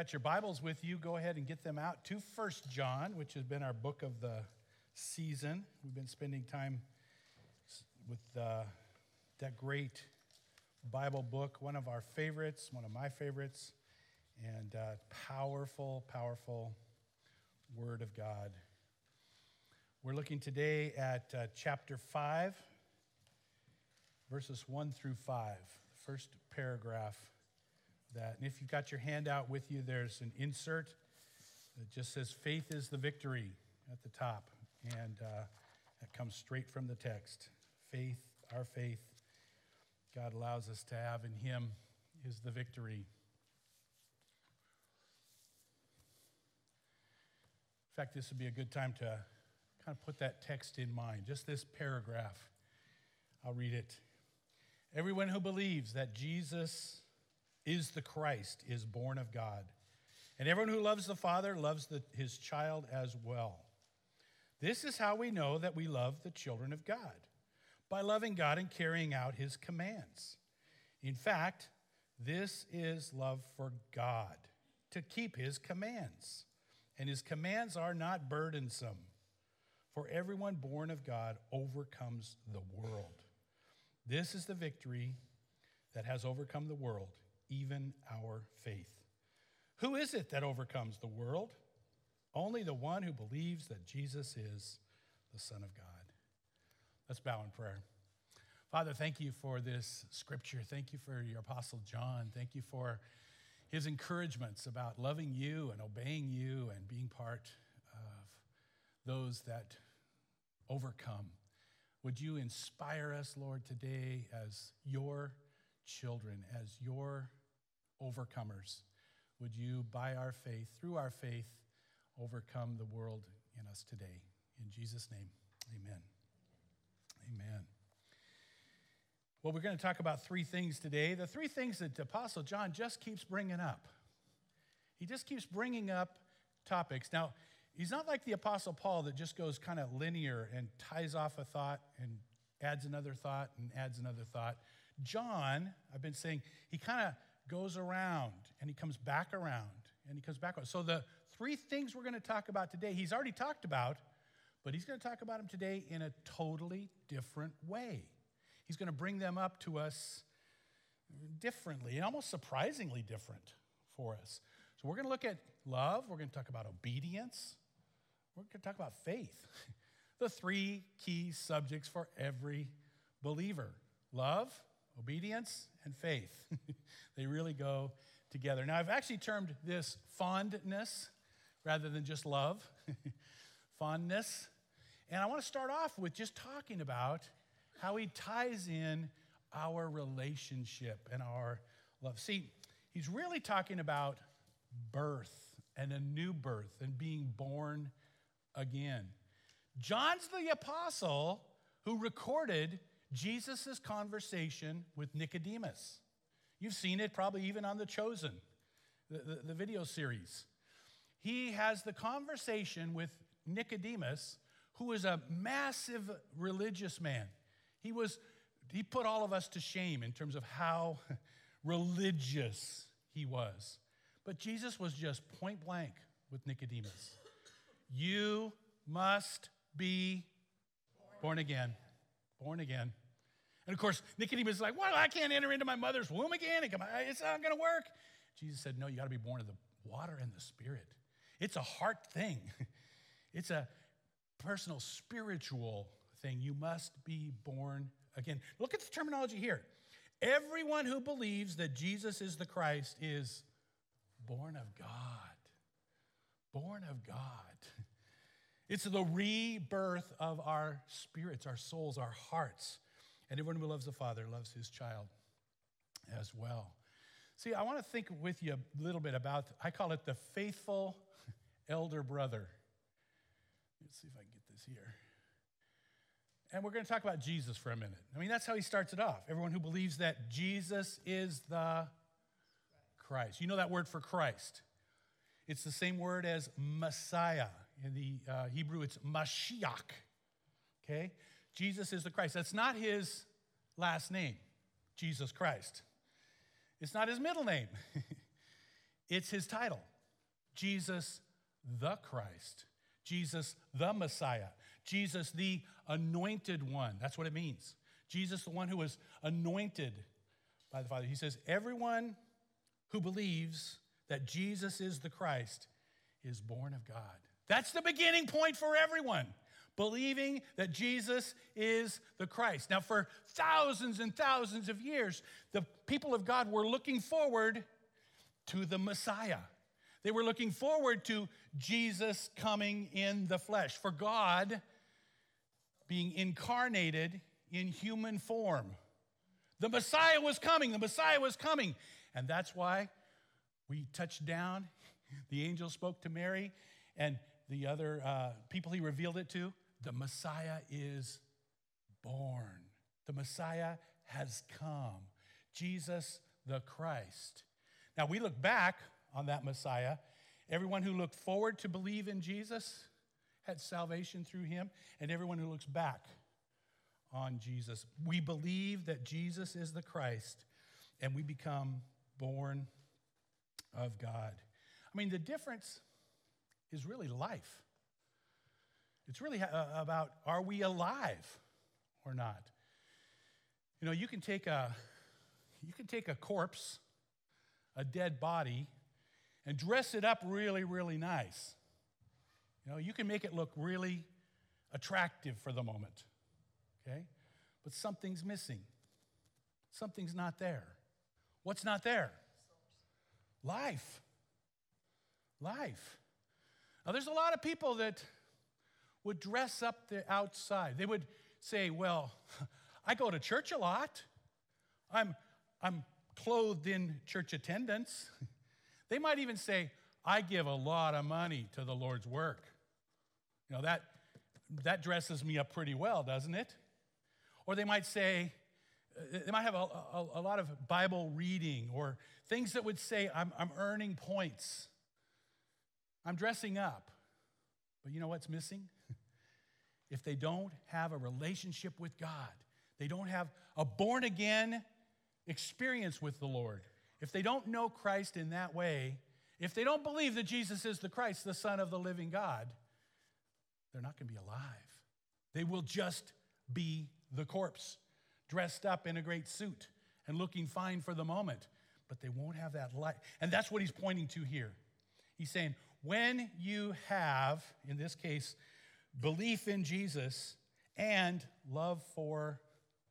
got your Bibles with you, go ahead and get them out to First John, which has been our book of the season. We've been spending time with uh, that great Bible book, one of our favorites, one of my favorites, and uh, powerful, powerful Word of God. We're looking today at uh, chapter 5, verses 1 through 5, the first paragraph that. And if you've got your handout with you, there's an insert that just says, Faith is the victory at the top. And uh, that comes straight from the text. Faith, our faith, God allows us to have in Him is the victory. In fact, this would be a good time to kind of put that text in mind, just this paragraph. I'll read it. Everyone who believes that Jesus is the Christ is born of God. And everyone who loves the Father loves the, his child as well. This is how we know that we love the children of God by loving God and carrying out his commands. In fact, this is love for God, to keep his commands. And his commands are not burdensome, for everyone born of God overcomes the world. This is the victory that has overcome the world, even our faith. Who is it that overcomes the world? Only the one who believes that Jesus is the Son of God. Let's bow in prayer. Father, thank you for this scripture. Thank you for your Apostle John. Thank you for his encouragements about loving you and obeying you and being part of those that overcome. Would you inspire us, Lord, today as your children, as your overcomers? Would you, by our faith, through our faith, overcome the world in us today? In Jesus' name, amen. Amen. Well, we're going to talk about three things today. The three things that Apostle John just keeps bringing up. He just keeps bringing up topics. Now, he's not like the Apostle Paul that just goes kind of linear and ties off a thought and adds another thought and adds another thought. John, I've been saying, he kind of goes around and he comes back around and he comes back around. So, the three things we're going to talk about today, he's already talked about, but he's going to talk about them today in a totally different way. He's going to bring them up to us differently and almost surprisingly different for us. So, we're going to look at love, we're going to talk about obedience, we're going to talk about faith. the three key subjects for every believer love, obedience, and faith. they really go together. Now, I've actually termed this fondness rather than just love, fondness. And I want to start off with just talking about how he ties in our relationship and our love. See, he's really talking about birth and a new birth and being born again. John's the apostle who recorded Jesus' conversation with Nicodemus. You've seen it probably even on The Chosen, the, the, the video series. He has the conversation with Nicodemus, who is a massive religious man. He was he put all of us to shame in terms of how religious he was. But Jesus was just point blank with Nicodemus. You must be born again. Born again. And of course, Nicodemus is like, Well, I can't enter into my mother's womb again. Uh, it's not going to work. Jesus said, No, you got to be born of the water and the spirit. It's a heart thing, it's a personal spiritual thing. You must be born again. Look at the terminology here. Everyone who believes that Jesus is the Christ is born of God. Born of God. It's the rebirth of our spirits, our souls, our hearts. And everyone who loves the Father loves his child as well. See, I want to think with you a little bit about, I call it the faithful elder brother. Let's see if I can get this here. And we're going to talk about Jesus for a minute. I mean, that's how he starts it off. Everyone who believes that Jesus is the Christ. You know that word for Christ. It's the same word as Messiah. In the uh, Hebrew, it's Mashiach. Okay? Jesus is the Christ. That's not his last name, Jesus Christ. It's not his middle name, it's his title. Jesus the Christ, Jesus the Messiah, Jesus the anointed one. That's what it means. Jesus, the one who was anointed by the Father. He says, Everyone who believes that Jesus is the Christ is born of God. That's the beginning point for everyone. Believing that Jesus is the Christ. Now, for thousands and thousands of years, the people of God were looking forward to the Messiah. They were looking forward to Jesus coming in the flesh, for God being incarnated in human form. The Messiah was coming, the Messiah was coming. And that's why we touched down. The angel spoke to Mary and the other uh, people he revealed it to. The Messiah is born, the Messiah has come. Jesus the Christ. Now we look back on that Messiah. Everyone who looked forward to believe in Jesus had salvation through him, and everyone who looks back on Jesus. We believe that Jesus is the Christ, and we become born of God. I mean, the difference is really life. It's really uh, about are we alive or not? You know, you can take a you can take a corpse, a dead body, and dress it up really, really nice. You know, you can make it look really attractive for the moment, okay? But something's missing. Something's not there. What's not there? Life. Life. Now, there's a lot of people that would dress up the outside. They would say, Well, I go to church a lot. I'm, I'm clothed in church attendance. They might even say, I give a lot of money to the Lord's work. You know, that, that dresses me up pretty well, doesn't it? Or they might say, uh, they might have a, a, a lot of Bible reading or things that would say, I'm, I'm earning points. I'm dressing up. But you know what's missing? If they don't have a relationship with God, they don't have a born again experience with the Lord, if they don't know Christ in that way, if they don't believe that Jesus is the Christ, the Son of the living God, they're not going to be alive. They will just be the corpse, dressed up in a great suit and looking fine for the moment, but they won't have that light. And that's what he's pointing to here. He's saying, when you have, in this case, belief in Jesus and love for,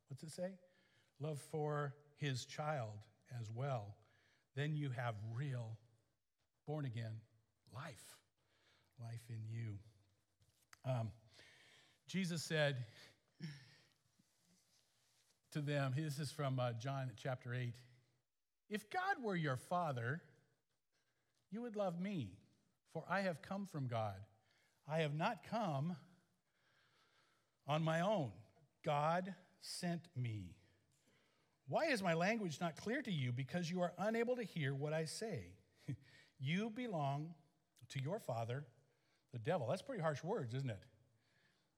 what's it say? Love for his child as well, then you have real born again life, life in you. Um, Jesus said to them, this is from uh, John chapter 8 If God were your father, you would love me, for I have come from God. I have not come on my own. God sent me. Why is my language not clear to you? Because you are unable to hear what I say. you belong to your father, the devil. That's pretty harsh words, isn't it?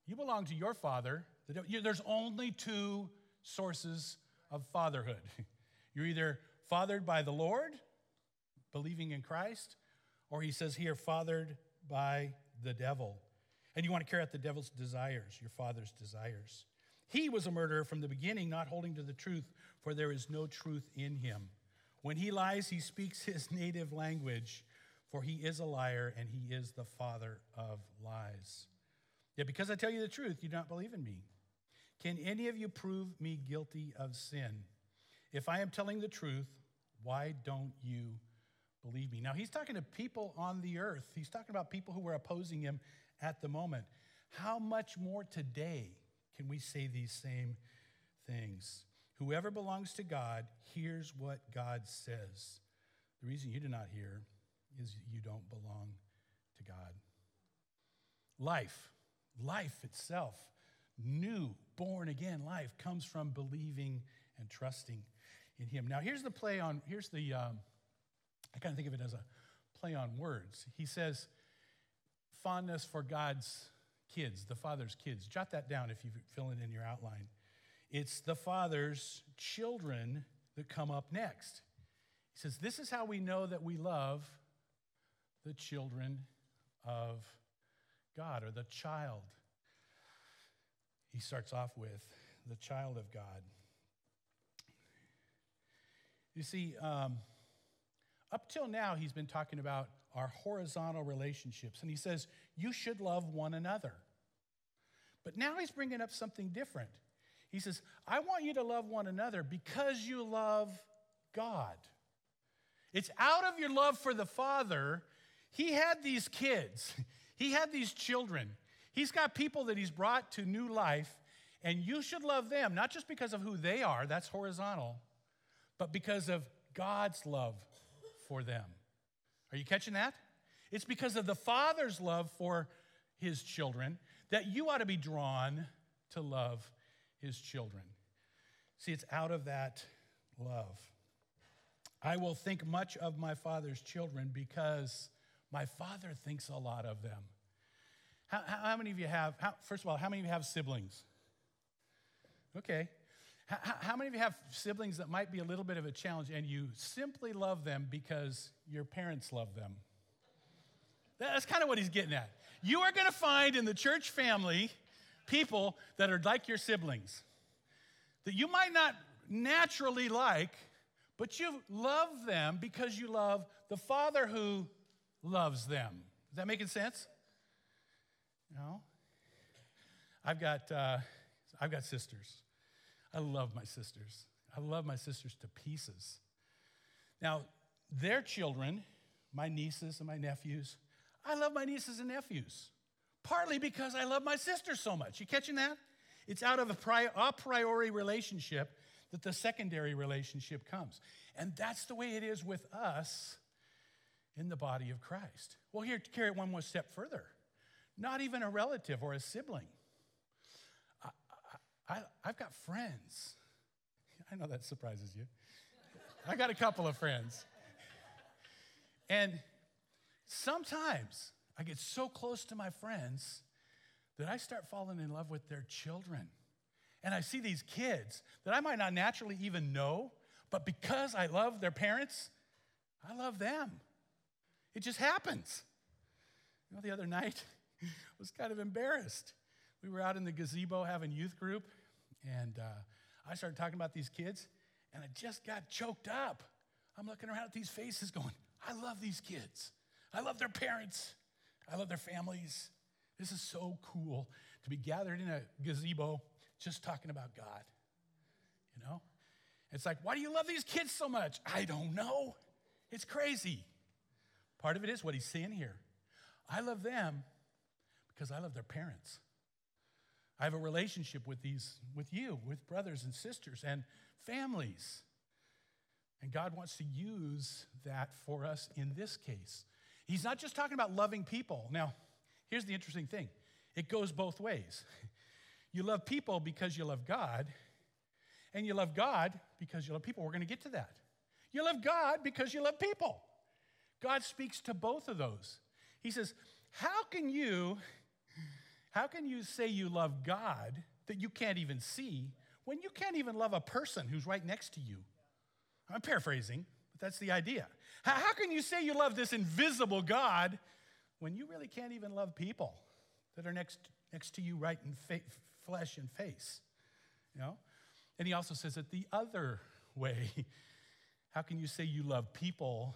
You belong to your father, the devil. There's only two sources of fatherhood. You're either fathered by the Lord, believing in Christ, or he says here, fathered by the devil. And you want to carry out the devil's desires, your father's desires. He was a murderer from the beginning, not holding to the truth, for there is no truth in him. When he lies, he speaks his native language, for he is a liar and he is the father of lies. Yet because I tell you the truth, you do not believe in me. Can any of you prove me guilty of sin? If I am telling the truth, why don't you believe me? Now, he's talking to people on the earth. He's talking about people who were opposing him at the moment. How much more today can we say these same things? Whoever belongs to God hears what God says. The reason you do not hear is you don't belong to God. Life, life itself, new, born again life, comes from believing and trusting in Him. Now, here's the play on, here's the, um, I kind of think of it as a play on words. He says, fondness for God's kids, the Father's kids. Jot that down if you fill it in your outline. It's the Father's children that come up next. He says, This is how we know that we love the children of God or the child. He starts off with the child of God. You see, um, up till now, he's been talking about our horizontal relationships, and he says, You should love one another. But now he's bringing up something different. He says, I want you to love one another because you love God. It's out of your love for the Father. He had these kids, he had these children. He's got people that he's brought to new life, and you should love them, not just because of who they are, that's horizontal, but because of God's love for them. Are you catching that? It's because of the Father's love for his children that you ought to be drawn to love his children. See, it's out of that love. I will think much of my father's children because my father thinks a lot of them. How, how many of you have, how, first of all, how many of you have siblings? Okay. How, how many of you have siblings that might be a little bit of a challenge and you simply love them because your parents love them? That's kind of what he's getting at. You are going to find in the church family people that are like your siblings that you might not naturally like, but you love them because you love the Father who loves them. Is that making sense? No? I've got, uh, I've got sisters. I love my sisters. I love my sisters to pieces. Now, their children, my nieces and my nephews, I love my nieces and nephews, partly because I love my sister so much. You catching that? It's out of a, pri- a priori relationship that the secondary relationship comes. And that's the way it is with us in the body of Christ. Well, here, to carry it one more step further, not even a relative or a sibling. I, I, have got friends. I know that surprises you. I got a couple of friends. And sometimes I get so close to my friends that I start falling in love with their children. And I see these kids that I might not naturally even know, but because I love their parents, I love them. It just happens. You know, the other night, I was kind of embarrassed. We were out in the gazebo having youth group, and uh, I started talking about these kids, and I just got choked up. I'm looking around at these faces going, I love these kids. I love their parents. I love their families. This is so cool to be gathered in a gazebo just talking about God. You know? It's like, why do you love these kids so much? I don't know. It's crazy. Part of it is what he's saying here. I love them because I love their parents. I have a relationship with these, with you, with brothers and sisters and families. And God wants to use that for us in this case. He's not just talking about loving people. Now, here's the interesting thing it goes both ways. You love people because you love God, and you love God because you love people. We're going to get to that. You love God because you love people. God speaks to both of those. He says, How can you how can you say you love God that you can't even see when you can't even love a person who's right next to you? I'm paraphrasing, but that's the idea. How can you say you love this invisible God when you really can't even love people that are next, next to you right in fa- flesh and face? You know? And he also says it the other way. How can you say you love people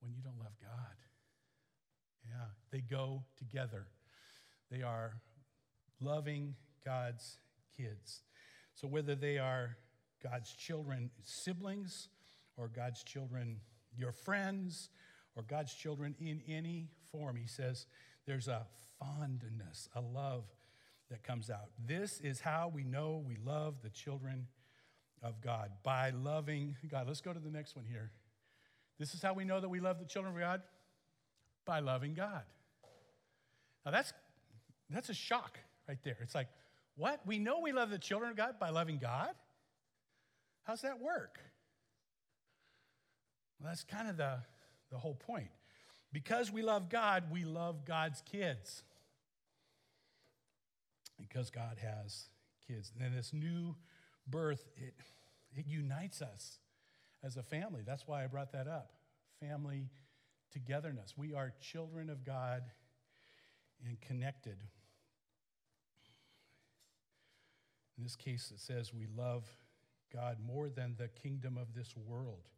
when you don't love God? Yeah, they go together. They are loving God's kids. So whether they are God's children, siblings, or God's children, your friends, or God's children in any form, he says there's a fondness, a love that comes out. This is how we know we love the children of God by loving God. Let's go to the next one here. This is how we know that we love the children of God by loving God. Now that's that's a shock right there. It's like, what? We know we love the children of God by loving God? How's that work? Well, that's kind of the, the whole point. Because we love God, we love God's kids. Because God has kids. And then this new birth, it, it unites us as a family. That's why I brought that up. Family togetherness. We are children of God and connected. In this case, it says we love God more than the kingdom of this world.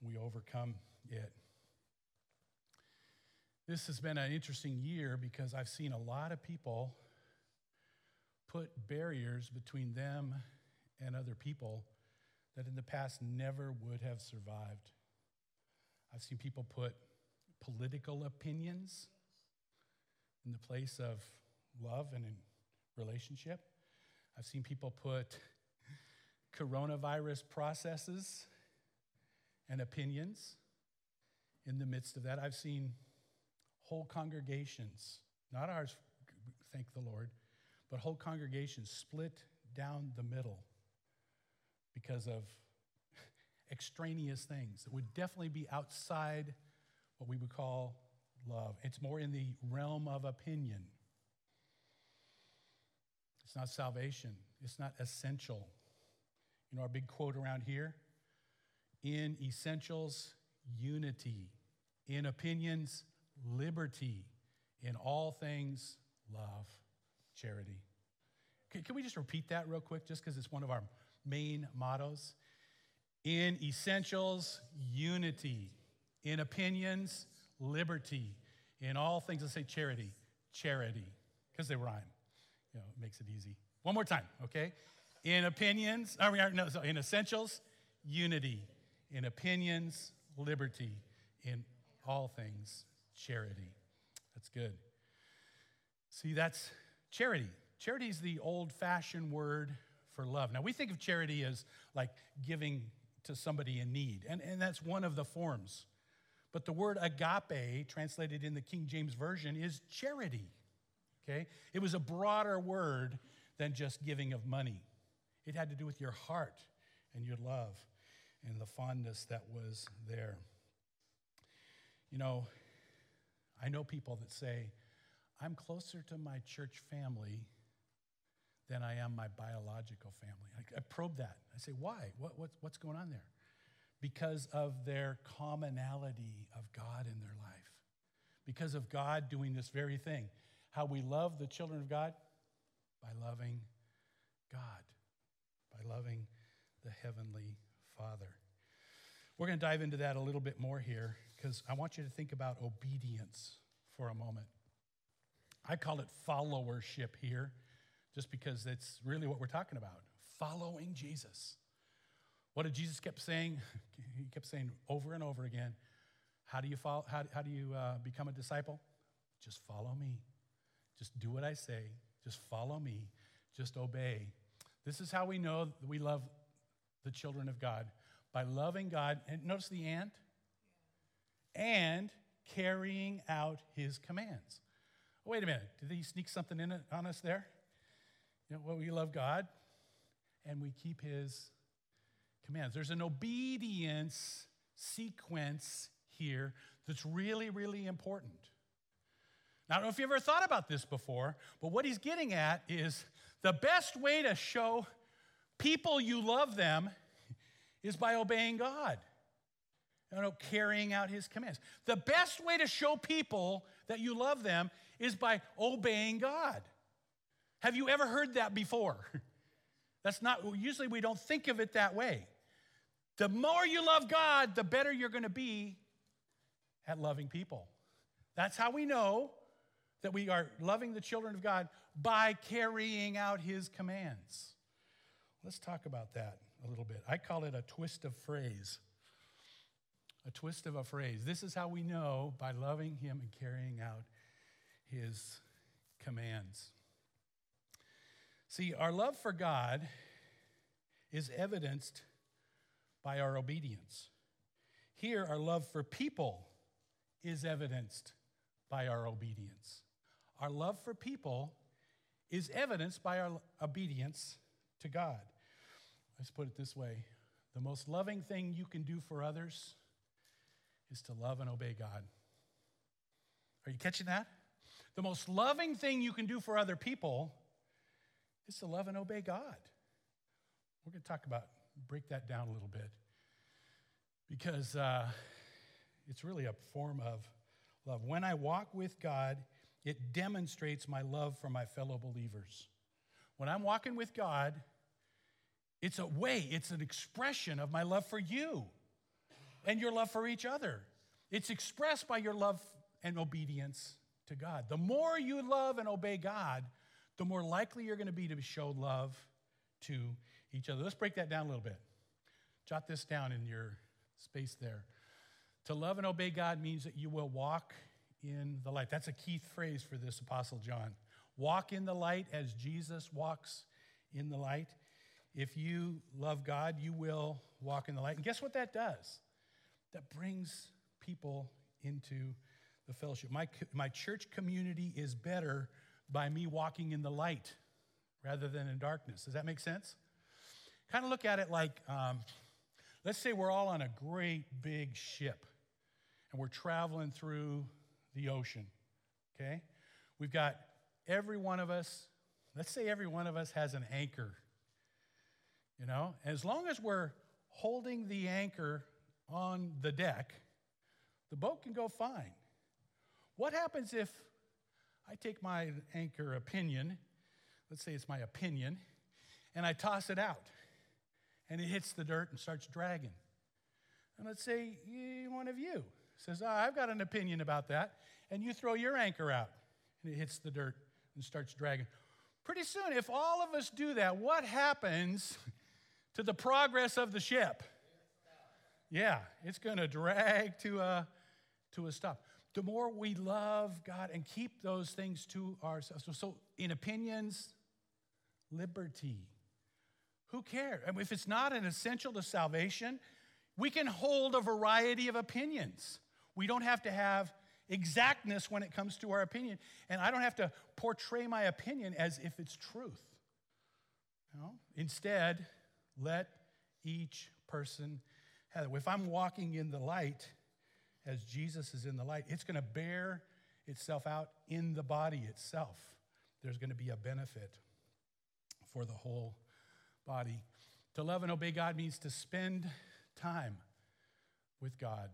We overcome it. This has been an interesting year because I've seen a lot of people put barriers between them and other people that in the past never would have survived. I've seen people put political opinions in the place of love and in relationship. I've seen people put coronavirus processes and opinions in the midst of that. I've seen whole congregations, not ours, thank the Lord, but whole congregations split down the middle because of extraneous things that would definitely be outside what we would call love. It's more in the realm of opinion. It's not salvation, it's not essential. You know, our big quote around here in essentials, unity. In opinions, liberty. In all things, love, charity. Can, we just repeat that real quick, just because it's one of our main mottos? In essentials, unity. In opinions, liberty. In all things, let's say charity. Charity, because they rhyme. You know, it makes it easy. One more time, okay? In opinions, uh, or, no, in essentials, unity. In opinions, liberty. In all things, charity. That's good. See, that's charity. Charity is the old fashioned word for love. Now, we think of charity as like giving to somebody in need, and, and that's one of the forms. But the word agape, translated in the King James Version, is charity. Okay? It was a broader word than just giving of money. It had to do with your heart and your love and the fondness that was there. You know, I know people that say, I'm closer to my church family than I am my biological family. I, I probe that. I say, why? What, what, what's going on there? Because of their commonality of God in their life, because of God doing this very thing. How we love the children of God? By loving God, by loving the Heavenly Father. We're going to dive into that a little bit more here because I want you to think about obedience for a moment. I call it followership here just because that's really what we're talking about following Jesus. What did Jesus kept saying? He kept saying over and over again, how do you, follow, how, how do you uh, become a disciple? Just follow me. Just do what I say. Just follow me. Just obey. This is how we know that we love the children of God by loving God. And notice the and and carrying out his commands. Oh, wait a minute. Did he sneak something in on us there? You know, well, we love God and we keep his commands. There's an obedience sequence here that's really, really important. I don't know if you ever thought about this before, but what he's getting at is the best way to show people you love them is by obeying God you know, carrying out his commands. The best way to show people that you love them is by obeying God. Have you ever heard that before? That's not, usually we don't think of it that way. The more you love God, the better you're going to be at loving people. That's how we know that we are loving the children of God by carrying out his commands. Let's talk about that a little bit. I call it a twist of phrase a twist of a phrase. This is how we know by loving him and carrying out his commands. See, our love for God is evidenced by our obedience. Here, our love for people is evidenced by our obedience. Our love for people is evidenced by our obedience to God. Let's put it this way the most loving thing you can do for others is to love and obey God. Are you catching that? The most loving thing you can do for other people is to love and obey God. We're going to talk about, break that down a little bit. Because, uh, it's really a form of love. When I walk with God, it demonstrates my love for my fellow believers. When I'm walking with God, it's a way, it's an expression of my love for you and your love for each other. It's expressed by your love and obedience to God. The more you love and obey God, the more likely you're going to be to show love to each other. Let's break that down a little bit. Jot this down in your space there. To love and obey God means that you will walk in the light. That's a key phrase for this Apostle John. Walk in the light as Jesus walks in the light. If you love God, you will walk in the light. And guess what that does? That brings people into the fellowship. My, my church community is better by me walking in the light rather than in darkness. Does that make sense? Kind of look at it like um, let's say we're all on a great big ship and we're traveling through the ocean, okay? We've got every one of us, let's say every one of us has an anchor, you know? As long as we're holding the anchor on the deck, the boat can go fine. What happens if I take my anchor opinion, let's say it's my opinion, and I toss it out and it hits the dirt and starts dragging? And let's say one of you says, oh, I've got an opinion about that, and you throw your anchor out and it hits the dirt and starts dragging. Pretty soon, if all of us do that, what happens to the progress of the ship? Yeah, it's going to drag to a, to a stop. The more we love God and keep those things to ourselves. So, so in opinions, liberty. Who cares? If it's not an essential to salvation, we can hold a variety of opinions. We don't have to have exactness when it comes to our opinion. And I don't have to portray my opinion as if it's truth. You know? Instead, let each person have it. If I'm walking in the light, as Jesus is in the light, it's going to bear itself out in the body itself. There's going to be a benefit for the whole body. To love and obey God means to spend time with God.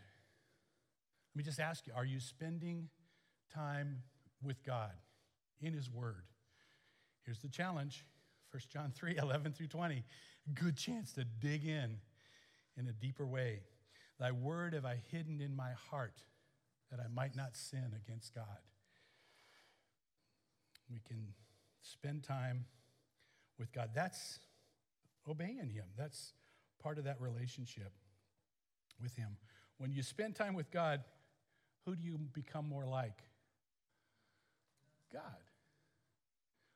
Let me just ask you are you spending time with God in His Word? Here's the challenge 1 John 3 11 through 20. Good chance to dig in in a deeper way. Thy word have I hidden in my heart that I might not sin against God. We can spend time with God. That's obeying Him. That's part of that relationship with Him. When you spend time with God, who do you become more like? God.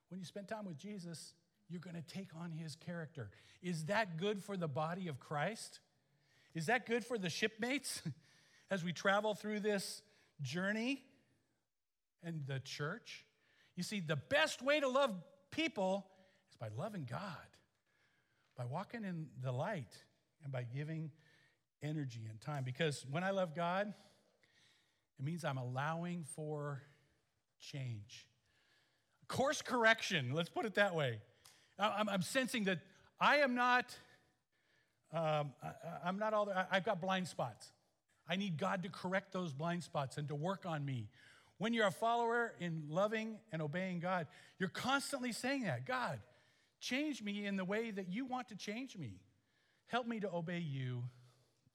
When you spend time with Jesus, you're going to take on His character. Is that good for the body of Christ? Is that good for the shipmates as we travel through this journey and the church? You see, the best way to love people is by loving God, by walking in the light, and by giving energy and time. Because when I love God, it means I'm allowing for change. Course correction, let's put it that way. I'm, I'm sensing that I am not um, I, am not all there. I've got blind spots. I need God to correct those blind spots and to work on me. When you're a follower in loving and obeying God, you're constantly saying that God, change me in the way that you want to change me. Help me to obey you,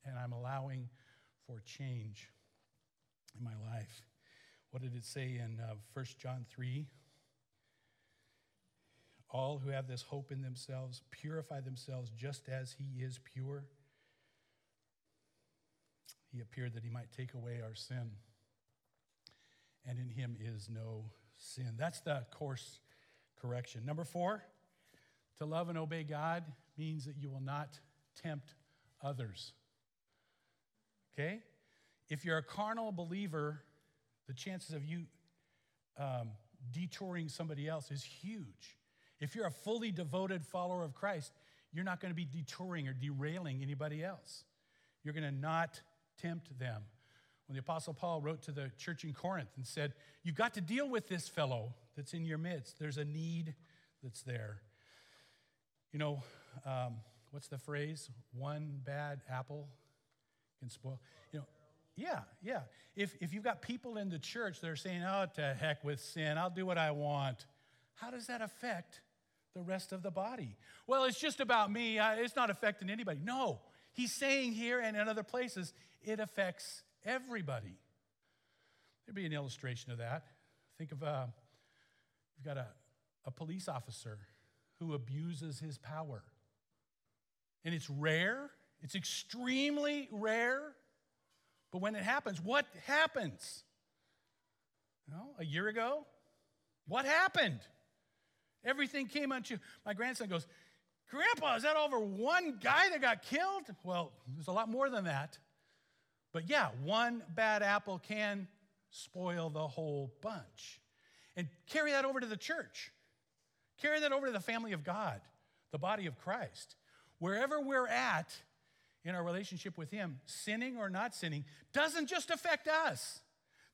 and I'm allowing for change in my life. What did it say in uh, 1 John 3? All who have this hope in themselves purify themselves just as he is pure. He appeared that he might take away our sin, and in him is no sin. That's the course correction. Number four, to love and obey God means that you will not tempt others. Okay? If you're a carnal believer, the chances of you um, detouring somebody else is huge. If you're a fully devoted follower of Christ, you're not going to be detouring or derailing anybody else. You're going to not tempt them. When the Apostle Paul wrote to the church in Corinth and said, You've got to deal with this fellow that's in your midst, there's a need that's there. You know, um, what's the phrase? One bad apple can spoil. You know, Yeah, yeah. If, if you've got people in the church that are saying, oh, to heck with sin, I'll do what I want, how does that affect the rest of the body? Well, it's just about me. It's not affecting anybody. No, he's saying here and in other places, it affects everybody. There'd be an illustration of that. Think of uh, you've got a, a police officer who abuses his power. And it's rare, it's extremely rare. But when it happens, what happens? You know, a year ago, what happened? Everything came unto my grandson goes, Grandpa, is that over one guy that got killed? Well, there's a lot more than that. But yeah, one bad apple can spoil the whole bunch. And carry that over to the church. Carry that over to the family of God, the body of Christ. Wherever we're at in our relationship with Him, sinning or not sinning, doesn't just affect us.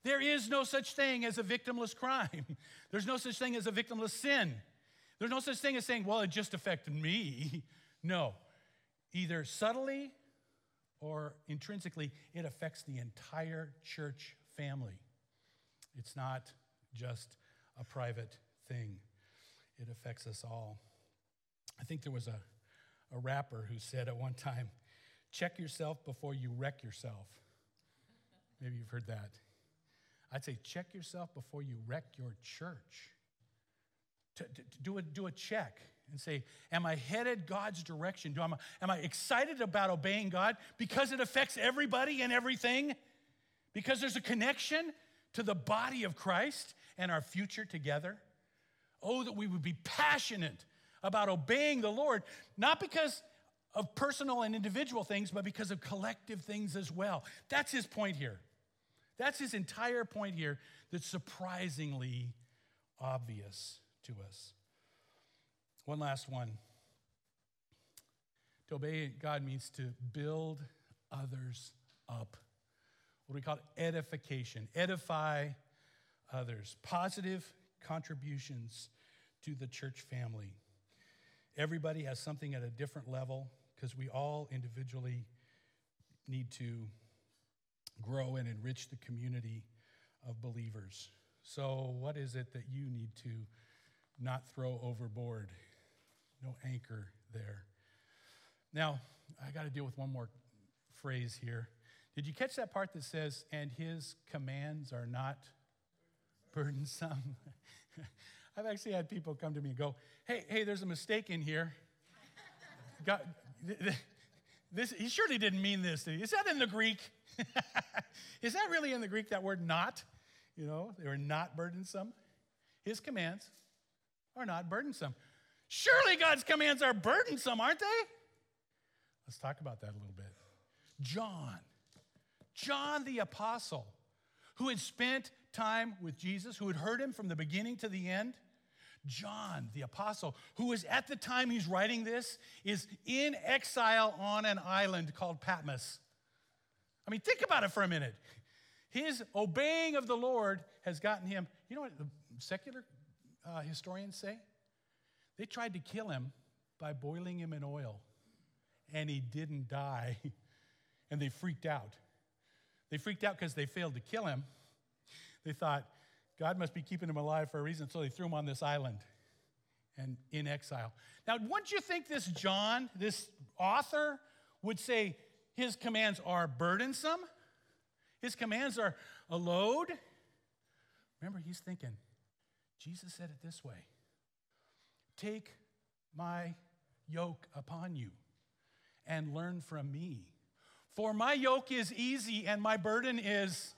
There is no such thing as a victimless crime. There's no such thing as a victimless sin. There's no such thing as saying, well, it just affected me. No. Either subtly or intrinsically, it affects the entire church family. It's not just a private thing, it affects us all. I think there was a, a rapper who said at one time, check yourself before you wreck yourself. Maybe you've heard that. I'd say check yourself before you wreck your church. To, to, to do, a, do a check and say, Am I headed God's direction? Do, am, I, am I excited about obeying God because it affects everybody and everything? Because there's a connection to the body of Christ and our future together? Oh, that we would be passionate about obeying the Lord, not because of personal and individual things, but because of collective things as well. That's his point here. That's his entire point here that's surprisingly obvious to us. One last one. To obey God means to build others up. What we call? Edification. Edify others. Positive contributions to the church family. Everybody has something at a different level because we all individually need to grow and enrich the community of believers. So, what is it that you need to not throw overboard? No anchor there. Now, I got to deal with one more phrase here. Did you catch that part that says, and his commands are not burdensome? I've actually had people come to me and go, hey, hey, there's a mistake in here. God, this, he surely didn't mean this. Is that in the Greek? Is that really in the Greek, that word not? You know, they were not burdensome. His commands are not burdensome. Surely God's commands are burdensome, aren't they? Let's talk about that a little bit. John, John the apostle, who had spent time with Jesus, who had heard him from the beginning to the end, John, the apostle, who is at the time he's writing this, is in exile on an island called Patmos. I mean, think about it for a minute. His obeying of the Lord has gotten him, you know what the secular uh, historians say? They tried to kill him by boiling him in oil, and he didn't die. and they freaked out. They freaked out because they failed to kill him. They thought, God must be keeping him alive for a reason, so they threw him on this island and in exile. Now, wouldn't you think this John, this author, would say his commands are burdensome? His commands are a load? Remember, he's thinking, Jesus said it this way Take my yoke upon you and learn from me. For my yoke is easy and my burden is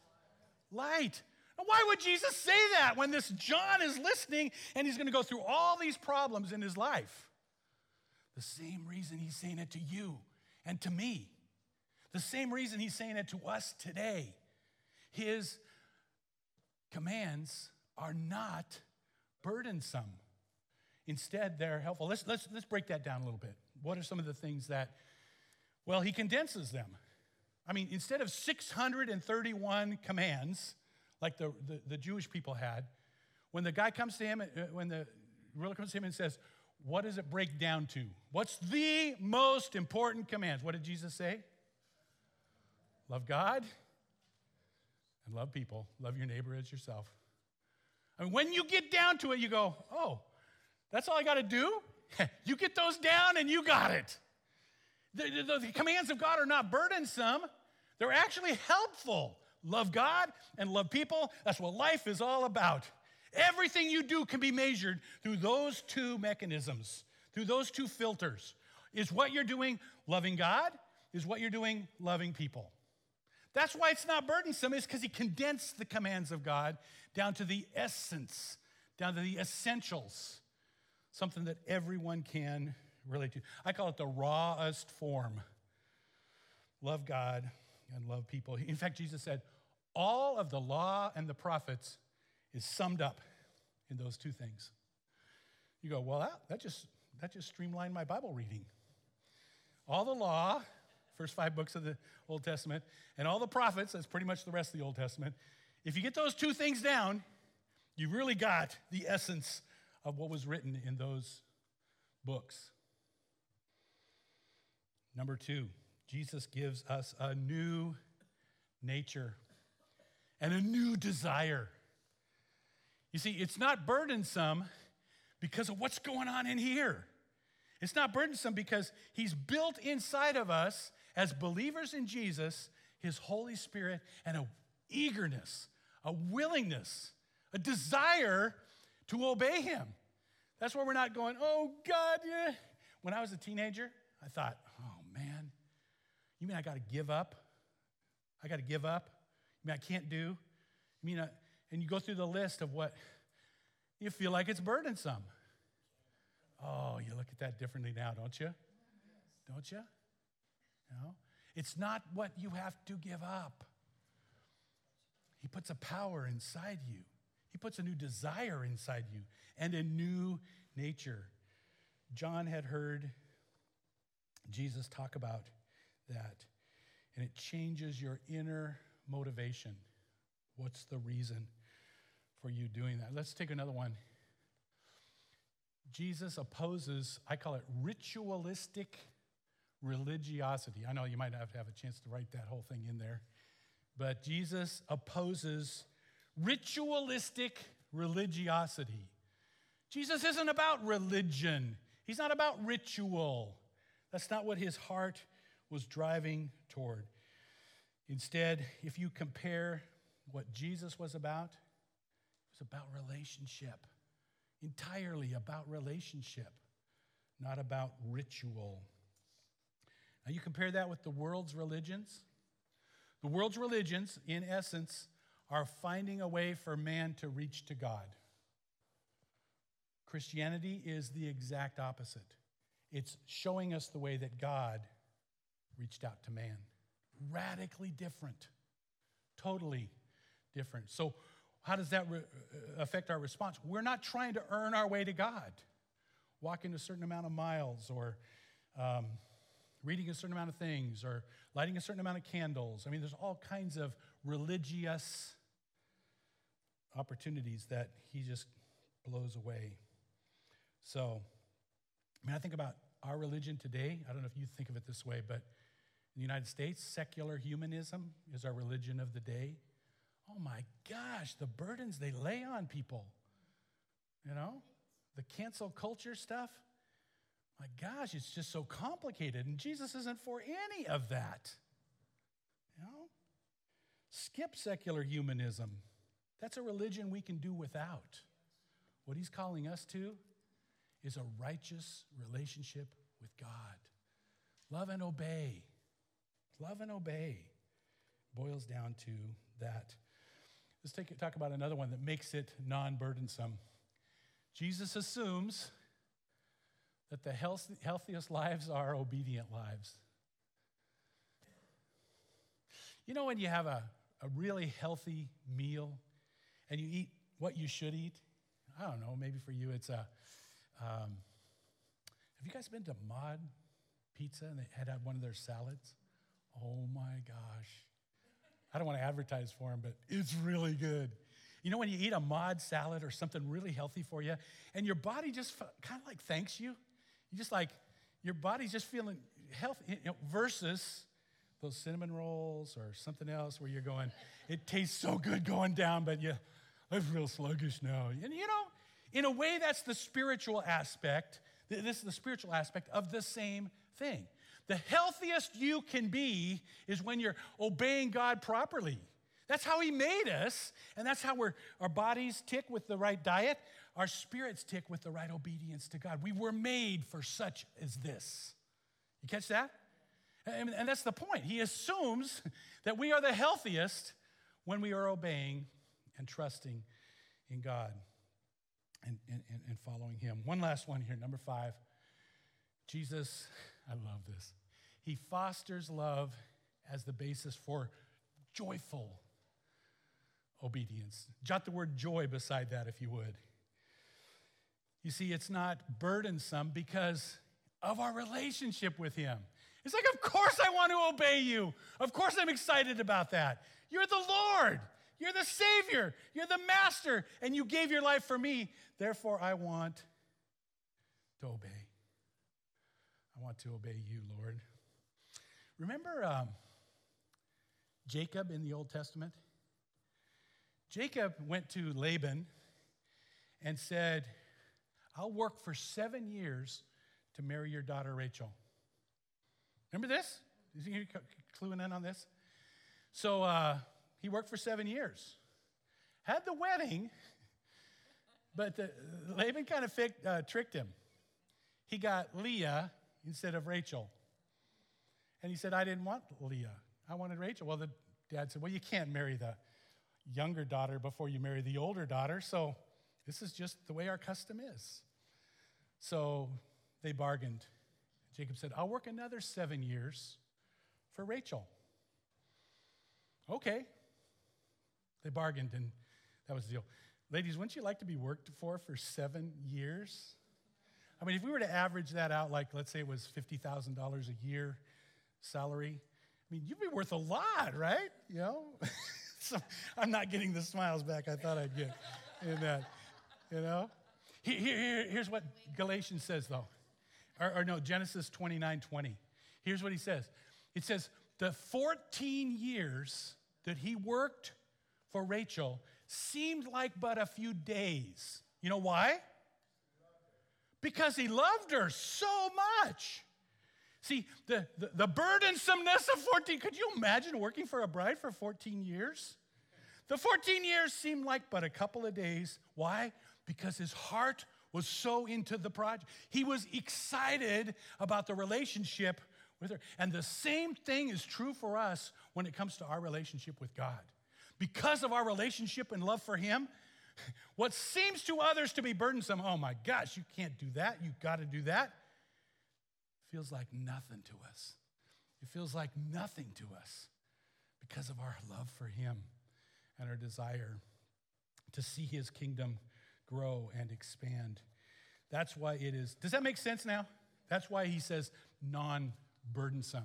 light. Why would Jesus say that when this John is listening and he's going to go through all these problems in his life? The same reason he's saying it to you and to me. The same reason he's saying it to us today. His commands are not burdensome. Instead, they're helpful. Let's, let's, let's break that down a little bit. What are some of the things that, well, he condenses them. I mean, instead of 631 commands, like the, the, the, Jewish people had, when the guy comes to him, uh, when the ruler comes to him and says, What does it break down to? What's the most important commands? What did Jesus say? Love God and love people, love your neighbor as yourself. Mean, when you get down to it, you go, oh, that's all I got to do? you get those down and you got it. The, the, the, commands of God are not burdensome, they're actually helpful. Love God and love people. That's what life is all about. Everything you do can be measured through those two mechanisms, through those two filters. Is what you're doing loving God? Is what you're doing loving people? That's why it's not burdensome, is because he condensed the commands of God down to the essence, down to the essentials, something that everyone can relate to. I call it the rawest form. Love God and love people. In fact, Jesus said, all of the law and the prophets is summed up in those two things. You go, well, that, that just that just streamlined my Bible reading. All the law first five books of the Old Testament, and all the prophets, that's pretty much the rest of the Old Testament. If you get those two things down, you really got the essence of what was written in those books. Number two, Jesus gives us a new nature and a new desire. You see, it's not burdensome because of what's going on in here. It's not burdensome because He's built inside of us as believers in Jesus, His Holy Spirit, and a eagerness, a willingness, a desire to obey Him. That's why we're not going, oh God, yeah. When I was a teenager, I thought, oh man, you mean I got to give up? I got to give up? Mean I can't do? I mean, I, and you go through the list of what you feel like it's burdensome. Oh, you look at that differently now, don't you? Don't you? know? It's not what you have to give up. He puts a power inside you. He puts a new desire inside you and a new nature. John had heard Jesus talk about that, and it changes your inner motivation. What's the reason for you doing that? Let's take another one. Jesus opposes, I call it ritualistic religiosity. I know you might have to have a chance to write that whole thing in there, but Jesus opposes ritualistic religiosity. Jesus isn't about religion, he's not about ritual. That's not what his heart was driving toward. Instead, if you compare what Jesus was about, it was about relationship, entirely about relationship, not about ritual. Now, you compare that with the world's religions. The world's religions, in essence, are finding a way for man to reach to God. Christianity is the exact opposite. It's showing us the way that God reached out to man. Radically different, totally different. So, how does that re- uh, affect our response? We're not trying to earn our way to God, walking a certain amount of miles or um, reading a certain amount of things or lighting a certain amount of candles. I mean, there's all kinds of religious opportunities that he just blows away. So, I mean, I think about our religion today. I don't know if you think of it this way, but in the United States, secular humanism is our religion of the day. Oh my gosh, the burdens they lay on people. You know, the cancel culture stuff. My gosh, it's just so complicated, and Jesus isn't for any of that. You know? Skip secular humanism. That's a religion we can do without. What he's calling us to is a righteous relationship with God. Love and obey. Love and obey boils down to that. Let's take, talk about another one that makes it non burdensome. Jesus assumes that the health, healthiest lives are obedient lives. You know, when you have a, a really healthy meal and you eat what you should eat? I don't know, maybe for you it's a. Um, have you guys been to Mod Pizza and they had one of their salads? Oh my gosh. I don't want to advertise for them, but it's really good. You know, when you eat a mod salad or something really healthy for you, and your body just kind of like thanks you, you just like, your body's just feeling healthy you know, versus those cinnamon rolls or something else where you're going, it tastes so good going down, but you, I feel sluggish now. And you know, in a way, that's the spiritual aspect. This is the spiritual aspect of the same thing. The healthiest you can be is when you're obeying God properly. That's how He made us, and that's how our bodies tick with the right diet, our spirits tick with the right obedience to God. We were made for such as this. You catch that? And, and that's the point. He assumes that we are the healthiest when we are obeying and trusting in God and, and, and following Him. One last one here, number five. Jesus, I love this. He fosters love as the basis for joyful obedience. Jot the word joy beside that, if you would. You see, it's not burdensome because of our relationship with Him. It's like, of course I want to obey you. Of course I'm excited about that. You're the Lord. You're the Savior. You're the Master. And you gave your life for me. Therefore, I want to obey. I want to obey you, Lord. Remember um, Jacob in the Old Testament? Jacob went to Laban and said, I'll work for seven years to marry your daughter Rachel. Remember this? Is he cluing in on this? So uh, he worked for seven years, had the wedding, but the, Laban kind of uh, tricked him. He got Leah instead of Rachel. And he said, I didn't want Leah. I wanted Rachel. Well, the dad said, Well, you can't marry the younger daughter before you marry the older daughter. So this is just the way our custom is. So they bargained. Jacob said, I'll work another seven years for Rachel. Okay. They bargained, and that was the deal. Ladies, wouldn't you like to be worked for for seven years? I mean, if we were to average that out, like let's say it was $50,000 a year salary, I mean, you'd be worth a lot, right? You know? so I'm not getting the smiles back I thought I'd get in that, you know? Here, here, here's what Galatians says, though. Or, or no, Genesis 29 20. Here's what he says it says, The 14 years that he worked for Rachel seemed like but a few days. You know why? Because he loved her so much. See, the, the, the, burdensomeness of 14, could you imagine working for a bride for 14 years? The 14 years seemed like but a couple of days. Why? Because his heart was so into the project. He was excited about the relationship with her. And the same thing is true for us when it comes to our relationship with God. Because of our relationship and love for Him, what seems to others to be burdensome, oh my gosh, you can't do that, you've got to do that, feels like nothing to us. It feels like nothing to us because of our love for Him and our desire to see His kingdom grow and expand. That's why it is. Does that make sense now? That's why He says non burdensome.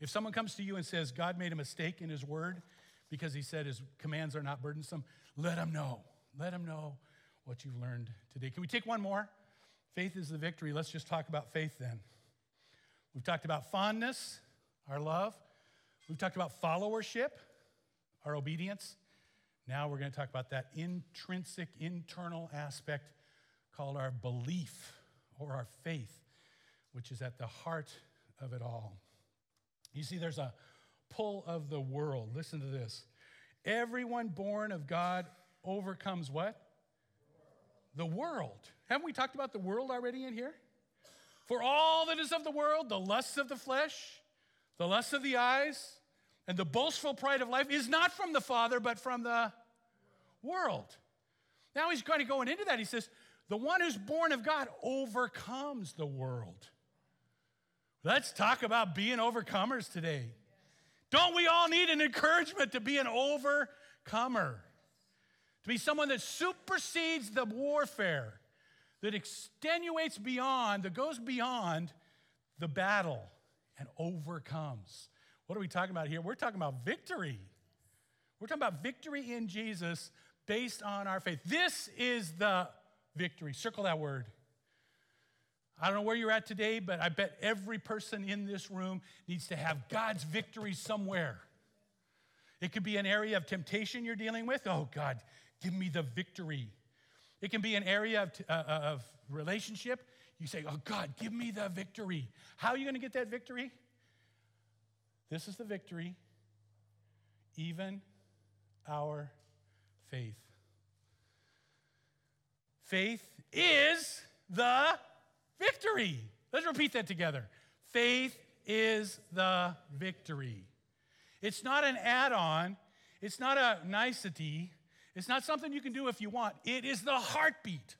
If someone comes to you and says God made a mistake in His word because He said His commands are not burdensome, let Him know. Let Him know what you've learned today. Can we take one more? Faith is the victory. Let's just talk about faith then. We've talked about fondness, our love. We've talked about followership, our obedience. Now we're going to talk about that intrinsic, internal aspect called our belief or our faith, which is at the heart of it all. You see, there's a pull of the world. Listen to this. Everyone born of God overcomes what? The world. Haven't we talked about the world already in here? For all that is of the world, the lusts of the flesh, the lusts of the eyes, and the boastful pride of life is not from the Father, but from the world. Now he's kind of going into that. He says, The one who's born of God overcomes the world. Let's talk about being overcomers today. Don't we all need an encouragement to be an overcomer? To be someone that supersedes the warfare that extenuates beyond, that goes beyond the battle and overcomes. What are we talking about here? We're talking about victory. We're talking about victory in Jesus based on our faith. This is the victory. Circle that word. I don't know where you're at today, but I bet every person in this room needs to have God's victory somewhere. It could be an area of temptation you're dealing with. Oh, God, give me the victory. It can be an area of, uh, uh, of relationship. You say, Oh, God, give me the victory. How are you going to get that victory? This is the victory, even our faith. Faith is the victory. Let's repeat that together. Faith is the victory. It's not an add on, it's not a nicety, it's not something you can do if you want. It is the heartbeat.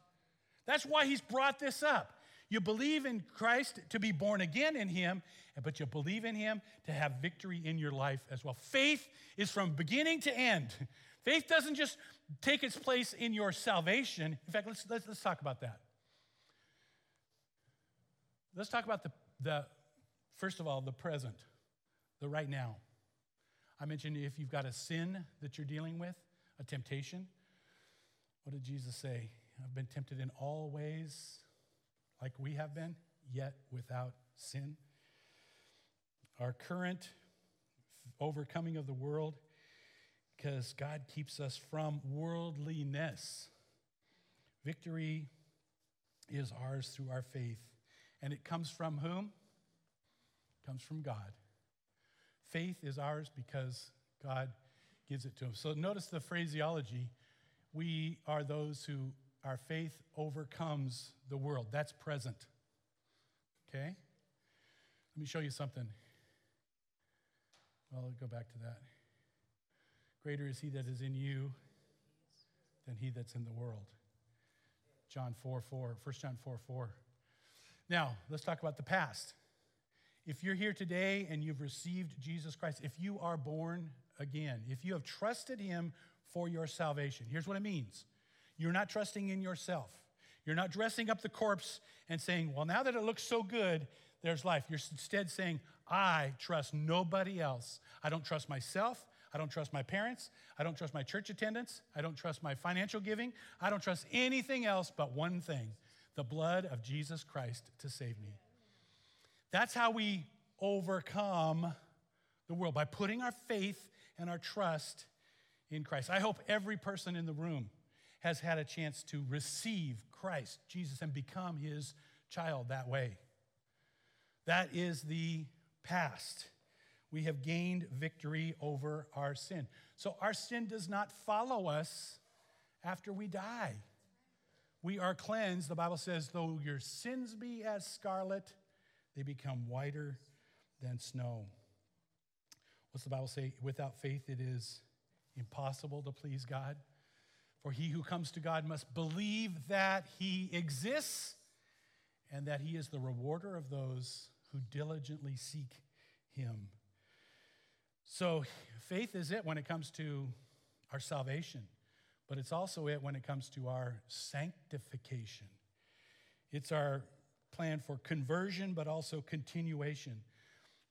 That's why he's brought this up. You believe in Christ to be born again in him, but you believe in him to have victory in your life as well. Faith is from beginning to end. Faith doesn't just take its place in your salvation. In fact, let's, let's, let's talk about that. Let's talk about the, the, first of all, the present, the right now. I mentioned if you've got a sin that you're dealing with, a temptation, what did Jesus say? I've been tempted in all ways, like we have been, yet without sin. Our current overcoming of the world, because God keeps us from worldliness. Victory is ours through our faith. And it comes from whom? It comes from God. Faith is ours because God gives it to him. So notice the phraseology. We are those who our faith overcomes the world. That's present. Okay? Let me show you something. Well, I'll go back to that. Greater is he that is in you than he that's in the world. John 4 4, 1 John 4 4. Now, let's talk about the past. If you're here today and you've received Jesus Christ, if you are born again, if you have trusted Him for your salvation, here's what it means you're not trusting in yourself. You're not dressing up the corpse and saying, Well, now that it looks so good, there's life. You're instead saying, I trust nobody else. I don't trust myself. I don't trust my parents. I don't trust my church attendance. I don't trust my financial giving. I don't trust anything else but one thing the blood of Jesus Christ to save me. That's how we overcome the world by putting our faith and our trust in Christ. I hope every person in the room has had a chance to receive Christ, Jesus, and become his child that way. That is the past. We have gained victory over our sin. So our sin does not follow us after we die we are cleansed. The Bible says, though your sins be as scarlet, they become whiter than snow. What's the Bible say? Without faith, it is impossible to please God. For he who comes to God must believe that he exists and that he is the rewarder of those who diligently seek him. So, faith is it when it comes to our salvation but it's also it when it comes to our sanctification. It's our plan for conversion, but also continuation.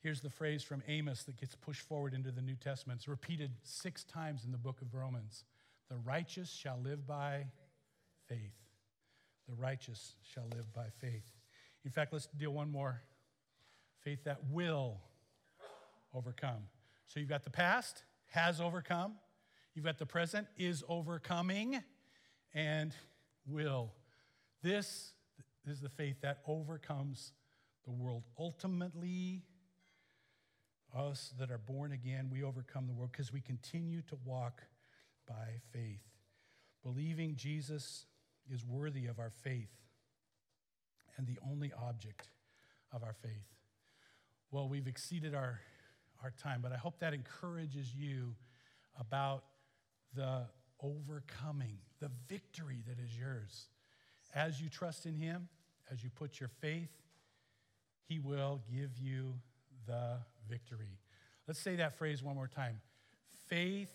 Here's the phrase from Amos that gets pushed forward into the New Testament. It's repeated six times in the book of Romans. The righteous shall live by faith. The righteous shall live by faith. In fact, let's deal one more faith that will overcome. So you've got the past, has overcome. You've got the present is overcoming and will. This is the faith that overcomes the world. Ultimately, us that are born again, we overcome the world because we continue to walk by faith. Believing Jesus is worthy of our faith and the only object of our faith. Well, we've exceeded our, our time, but I hope that encourages you about the overcoming, the victory that is yours. As you trust in Him, as you put your faith, He will give you the victory. Let's say that phrase one more time. Faith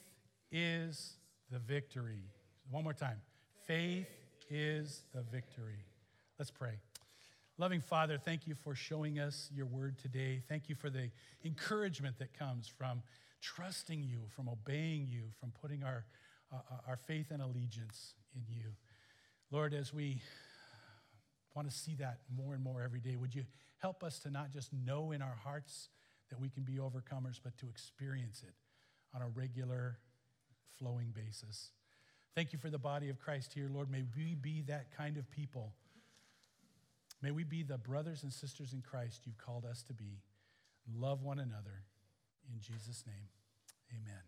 is the victory. One more time. Faith is the victory. Let's pray. Loving Father, thank you for showing us your word today. Thank you for the encouragement that comes from trusting you, from obeying you, from putting our, uh, our faith and allegiance in you. Lord, as we want to see that more and more every day. Would you help us to not just know in our hearts that we can be overcomers, but to experience it on a regular, flowing basis? Thank you for the body of Christ here, Lord. May we be that kind of people. May we be the brothers and sisters in Christ you've called us to be. Love one another. In Jesus' name, amen.